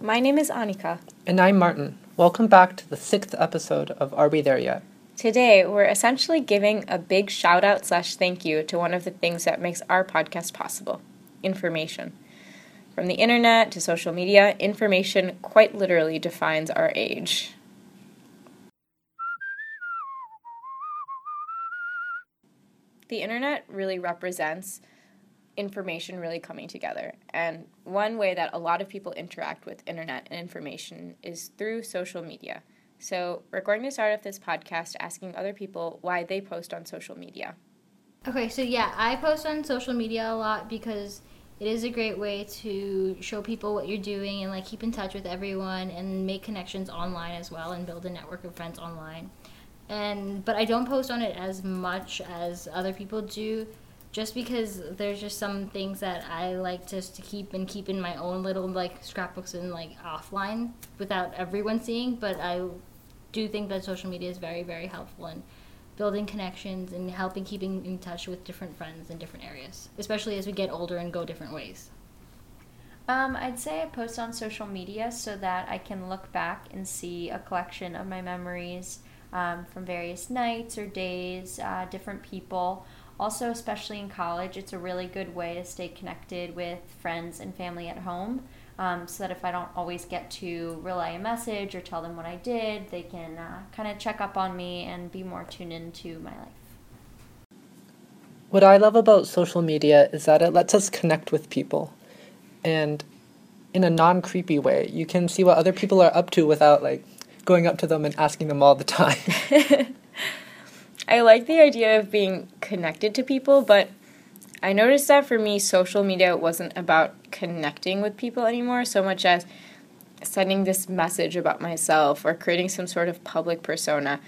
My name is Anika. And I'm Martin. Welcome back to the sixth episode of Are We There Yet? Today, we're essentially giving a big shout out slash thank you to one of the things that makes our podcast possible information. From the internet to social media, information quite literally defines our age. The internet really represents information really coming together. And one way that a lot of people interact with internet and information is through social media. So, we're going to start off this podcast asking other people why they post on social media. Okay, so yeah, I post on social media a lot because it is a great way to show people what you're doing and like keep in touch with everyone and make connections online as well and build a network of friends online. And but I don't post on it as much as other people do just because there's just some things that I like just to keep and keep in my own little like scrapbooks and like offline without everyone seeing. But I do think that social media is very very helpful in building connections and helping keeping in touch with different friends in different areas, especially as we get older and go different ways. Um, I'd say I post on social media so that I can look back and see a collection of my memories um, from various nights or days, uh, different people. Also, especially in college, it's a really good way to stay connected with friends and family at home. Um, so that if I don't always get to relay a message or tell them what I did, they can uh, kind of check up on me and be more tuned into my life. What I love about social media is that it lets us connect with people. And in a non creepy way, you can see what other people are up to without like going up to them and asking them all the time. I like the idea of being connected to people, but I noticed that for me, social media wasn't about connecting with people anymore so much as sending this message about myself or creating some sort of public persona.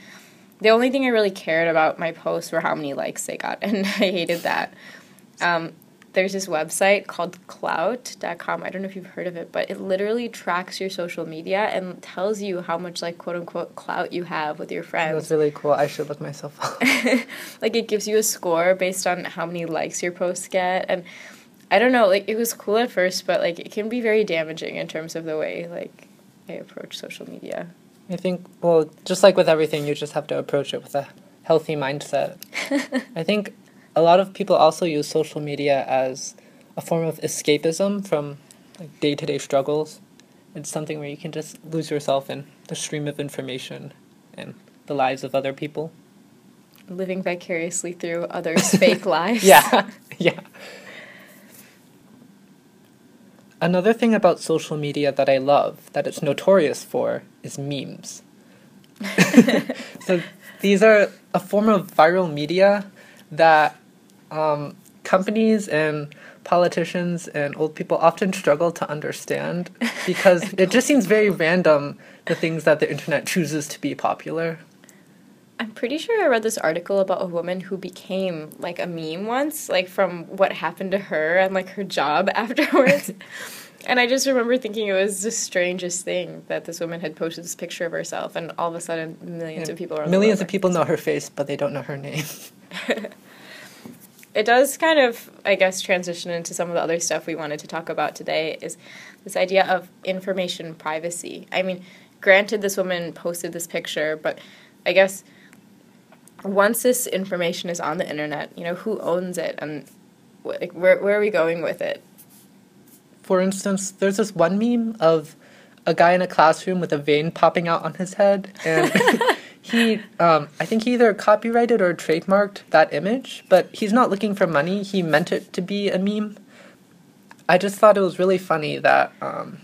The only thing I really cared about my posts were how many likes they got, and I hated that. Um, there's this website called Klout.com. I don't know if you've heard of it, but it literally tracks your social media and tells you how much like quote unquote clout you have with your friends. That's really cool. I should look myself up. like it gives you a score based on how many likes your posts get and I don't know, like it was cool at first, but like it can be very damaging in terms of the way like I approach social media. I think well, just like with everything, you just have to approach it with a healthy mindset. I think a lot of people also use social media as a form of escapism from like day-to-day struggles. It's something where you can just lose yourself in the stream of information and the lives of other people. Living vicariously through others' fake lives. Yeah, yeah. Another thing about social media that I love, that it's notorious for, is memes. so these are a form of viral media that um, companies and politicians and old people often struggle to understand because it just seems very random the things that the internet chooses to be popular. I'm pretty sure I read this article about a woman who became like a meme once, like from what happened to her and like her job afterwards. and I just remember thinking it was the strangest thing that this woman had posted this picture of herself, and all of a sudden, millions yeah, of people are millions of people know her face, but they don't know her name it does kind of, I guess, transition into some of the other stuff we wanted to talk about today is this idea of information privacy. I mean, granted, this woman posted this picture, but I guess once this information is on the internet, you know, who owns it and like, where, where are we going with it? For instance, there's this one meme of a guy in a classroom with a vein popping out on his head, and he um, i think he either copyrighted or trademarked that image but he's not looking for money. He meant it to be a meme. I just thought it was really funny that um,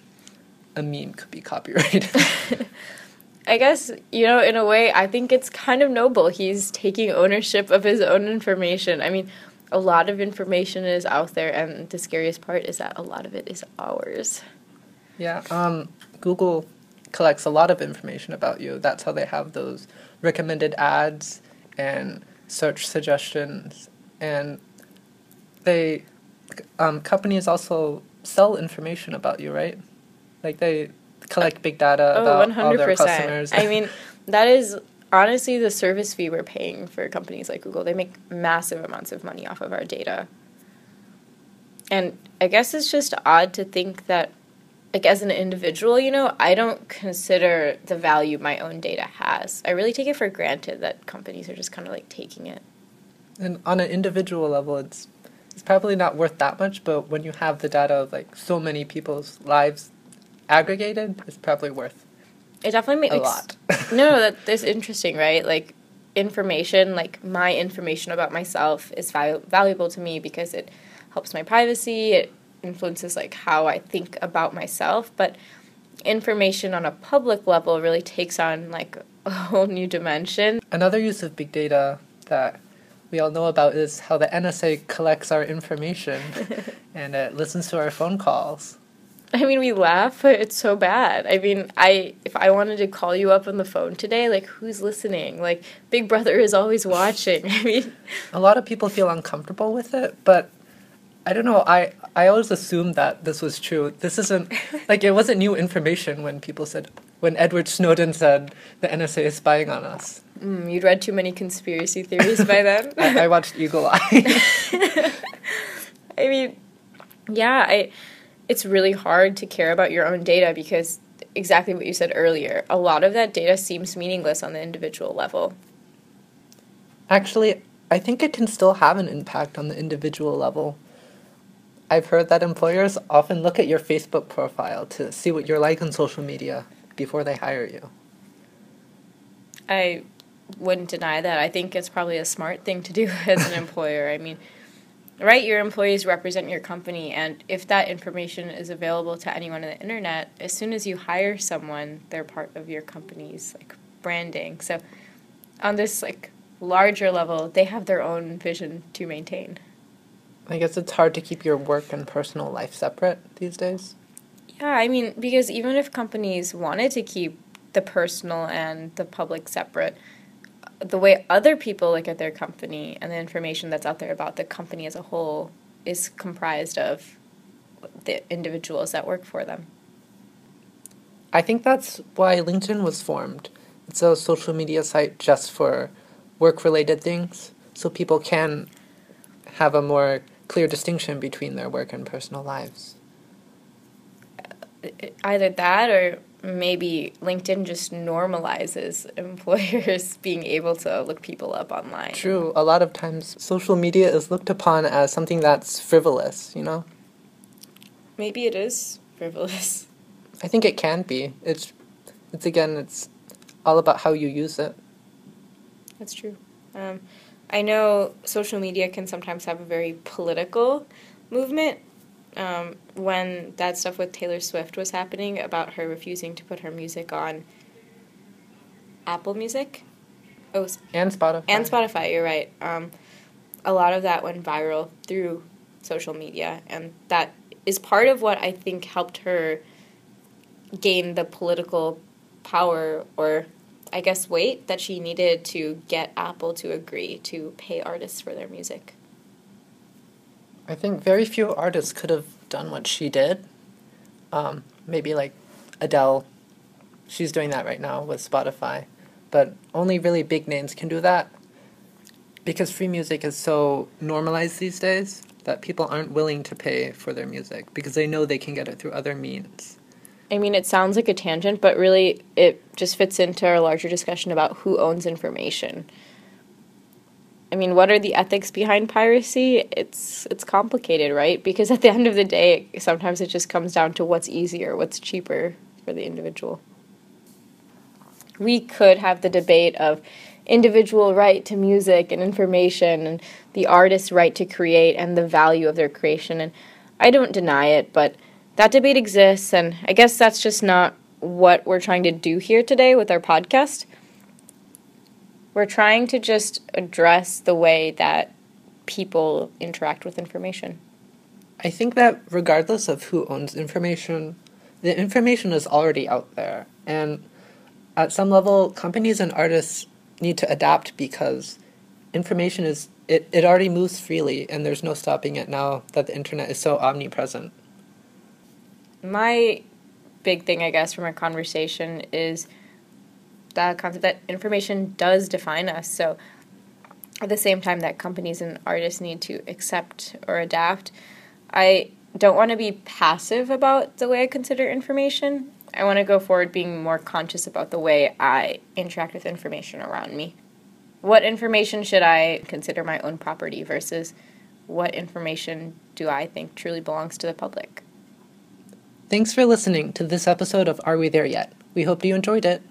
a meme could be copyrighted. I guess you know in a way i think it's kind of noble. He's taking ownership of his own information. I mean a lot of information is out there and the scariest part is that a lot of it is ours. Yeah um, google collects a lot of information about you. That's how they have those recommended ads and search suggestions. And they, um, companies also sell information about you, right? Like they collect big data oh, about 100%. all their customers. I mean, that is honestly the service fee we're paying for companies like Google. They make massive amounts of money off of our data. And I guess it's just odd to think that like as an individual, you know, I don't consider the value my own data has. I really take it for granted that companies are just kind of like taking it. And on an individual level, it's it's probably not worth that much, but when you have the data of like so many people's lives aggregated, it's probably worth It definitely makes a lot. no, that that's interesting, right? Like information, like my information about myself is val- valuable to me because it helps my privacy. It influences like how I think about myself, but information on a public level really takes on like a whole new dimension. Another use of big data that we all know about is how the NSA collects our information and it listens to our phone calls. I mean, we laugh, but it's so bad. I mean, I if I wanted to call you up on the phone today, like who's listening? Like Big Brother is always watching. I mean, A lot of people feel uncomfortable with it, but I don't know. I I always assumed that this was true. This isn't like it wasn't new information when people said when Edward Snowden said the NSA is spying on us. mm, you'd read too many conspiracy theories by then. I, I watched Eagle Eye. I mean, yeah, I it's really hard to care about your own data because exactly what you said earlier. A lot of that data seems meaningless on the individual level. Actually, I think it can still have an impact on the individual level. I've heard that employers often look at your Facebook profile to see what you're like on social media before they hire you. I wouldn't deny that. I think it's probably a smart thing to do as an employer. I mean, right, your employees represent your company, and if that information is available to anyone on the internet, as soon as you hire someone, they're part of your company's like branding. So, on this like larger level, they have their own vision to maintain. I guess it's hard to keep your work and personal life separate these days. Yeah, I mean, because even if companies wanted to keep the personal and the public separate, the way other people look at their company and the information that's out there about the company as a whole is comprised of the individuals that work for them. I think that's why LinkedIn was formed. It's a social media site just for work related things, so people can have a more clear distinction between their work and personal lives. Either that or maybe LinkedIn just normalizes employers being able to look people up online. True, a lot of times social media is looked upon as something that's frivolous, you know? Maybe it is frivolous. I think it can be. It's it's again it's all about how you use it. That's true. Um, I know social media can sometimes have a very political movement. Um, when that stuff with Taylor Swift was happening about her refusing to put her music on Apple Music, oh, And Spotify. and Spotify. You're right. Um, a lot of that went viral through social media, and that is part of what I think helped her gain the political power or I guess weight that she needed to get Apple to agree to pay artists for their music. I think very few artists could have done what she did. Um, maybe like Adele, she's doing that right now with Spotify, but only really big names can do that because free music is so normalized these days that people aren't willing to pay for their music because they know they can get it through other means. I mean, it sounds like a tangent, but really it just fits into our larger discussion about who owns information. I mean, what are the ethics behind piracy? It's it's complicated, right? Because at the end of the day, sometimes it just comes down to what's easier, what's cheaper for the individual. We could have the debate of individual right to music and information and the artist's right to create and the value of their creation and I don't deny it, but that debate exists, and I guess that's just not what we're trying to do here today with our podcast. We're trying to just address the way that people interact with information. I think that regardless of who owns information, the information is already out there. And at some level, companies and artists need to adapt because information is, it, it already moves freely and there's no stopping it now that the internet is so omnipresent. My big thing, I guess, from our conversation is the concept that information does define us. So, at the same time that companies and artists need to accept or adapt, I don't want to be passive about the way I consider information. I want to go forward being more conscious about the way I interact with information around me. What information should I consider my own property versus what information do I think truly belongs to the public? Thanks for listening to this episode of Are We There Yet? We hope you enjoyed it.